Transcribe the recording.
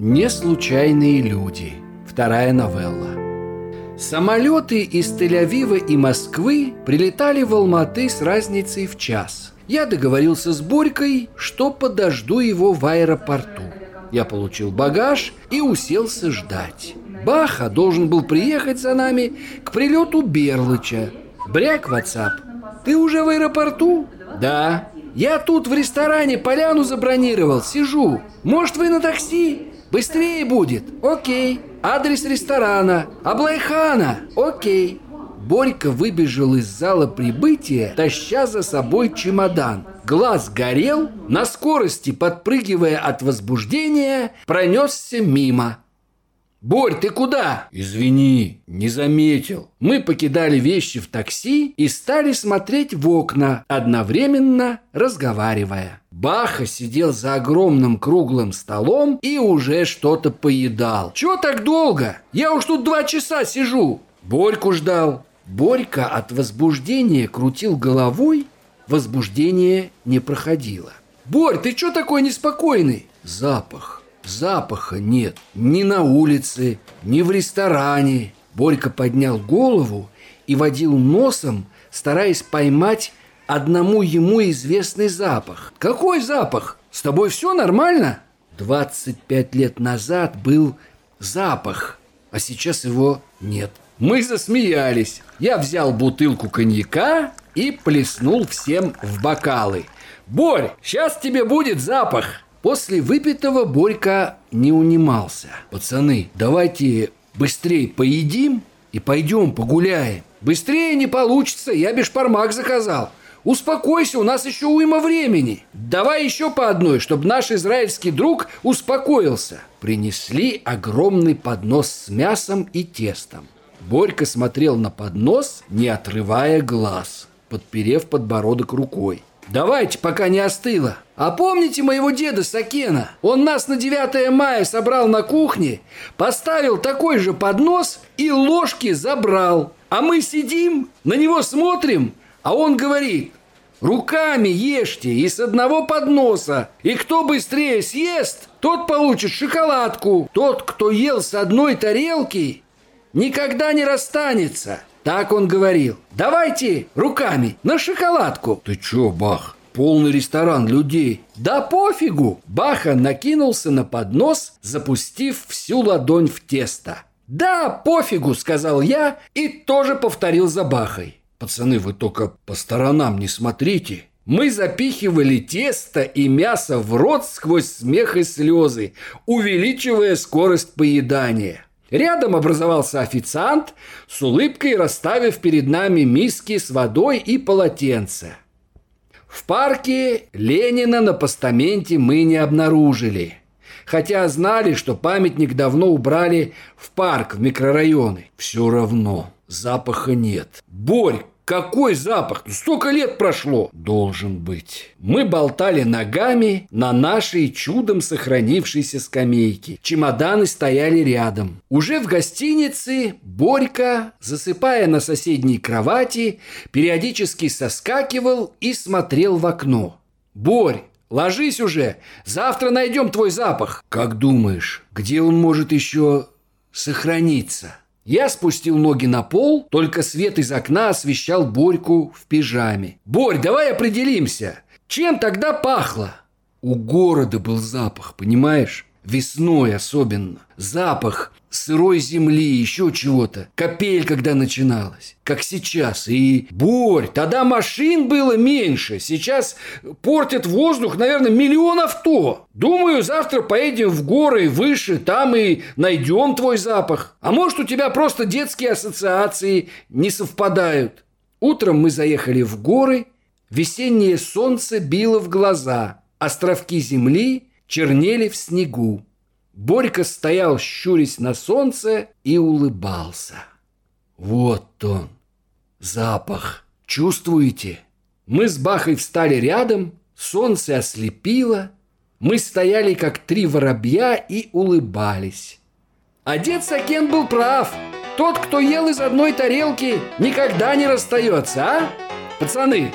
Неслучайные люди. Вторая новелла. Самолеты из Тель-Авива и Москвы прилетали в Алматы с разницей в час. Я договорился с Борькой, что подожду его в аэропорту. Я получил багаж и уселся ждать. Баха должен был приехать за нами к прилету Берлыча. Бряк, WhatsApp. Ты уже в аэропорту? Да. Я тут в ресторане поляну забронировал, сижу. Может, вы на такси? Быстрее будет. Окей. Адрес ресторана. Аблайхана. Окей. Борька выбежал из зала прибытия, таща за собой чемодан. Глаз горел, на скорости, подпрыгивая от возбуждения, пронесся мимо. «Борь, ты куда?» «Извини, не заметил». Мы покидали вещи в такси и стали смотреть в окна, одновременно разговаривая. Баха сидел за огромным круглым столом и уже что-то поедал. «Чего так долго? Я уж тут два часа сижу». Борьку ждал. Борька от возбуждения крутил головой, возбуждение не проходило. «Борь, ты что такой неспокойный?» «Запах». Запаха нет ни на улице, ни в ресторане. Борька поднял голову и водил носом, стараясь поймать одному ему известный запах. Какой запах? С тобой все нормально? 25 лет назад был запах, а сейчас его нет. Мы засмеялись. Я взял бутылку коньяка и плеснул всем в бокалы. Борь, сейчас тебе будет запах. После выпитого Борька не унимался. Пацаны, давайте быстрее поедим и пойдем погуляем. Быстрее не получится, я бешпармак заказал. Успокойся, у нас еще уйма времени. Давай еще по одной, чтобы наш израильский друг успокоился. Принесли огромный поднос с мясом и тестом. Борька смотрел на поднос, не отрывая глаз, подперев подбородок рукой. Давайте, пока не остыло. А помните моего деда Сакена? Он нас на 9 мая собрал на кухне, поставил такой же поднос и ложки забрал. А мы сидим, на него смотрим, а он говорит, руками ешьте и с одного подноса. И кто быстрее съест, тот получит шоколадку. Тот, кто ел с одной тарелки, никогда не расстанется. Так он говорил. Давайте руками на шоколадку. Ты чё, Бах? Полный ресторан людей. Да пофигу. Баха накинулся на поднос, запустив всю ладонь в тесто. Да, пофигу, сказал я и тоже повторил за Бахой. Пацаны, вы только по сторонам не смотрите. Мы запихивали тесто и мясо в рот сквозь смех и слезы, увеличивая скорость поедания. Рядом образовался официант, с улыбкой расставив перед нами миски с водой и полотенце. В парке Ленина на постаменте мы не обнаружили, хотя знали, что памятник давно убрали в парк, в микрорайоны. Все равно запаха нет. Борь, какой запах? Столько лет прошло. Должен быть. Мы болтали ногами на нашей чудом сохранившейся скамейке. Чемоданы стояли рядом. Уже в гостинице Борька, засыпая на соседней кровати, периодически соскакивал и смотрел в окно. «Борь, ложись уже! Завтра найдем твой запах!» «Как думаешь, где он может еще сохраниться?» Я спустил ноги на пол, только свет из окна освещал Борьку в пижаме. «Борь, давай определимся, чем тогда пахло?» У города был запах, понимаешь? Весной особенно. Запах сырой земли, еще чего-то. Капель, когда начиналась. Как сейчас. И, Борь, тогда машин было меньше. Сейчас портят воздух, наверное, миллион авто. Думаю, завтра поедем в горы выше, там и найдем твой запах. А может, у тебя просто детские ассоциации не совпадают. Утром мы заехали в горы. Весеннее солнце било в глаза. Островки земли чернели в снегу. Борька стоял, щурясь на солнце, и улыбался. Вот он, запах. Чувствуете? Мы с Бахой встали рядом, солнце ослепило. Мы стояли, как три воробья, и улыбались. А дед Сакен был прав. Тот, кто ел из одной тарелки, никогда не расстается, а? Пацаны,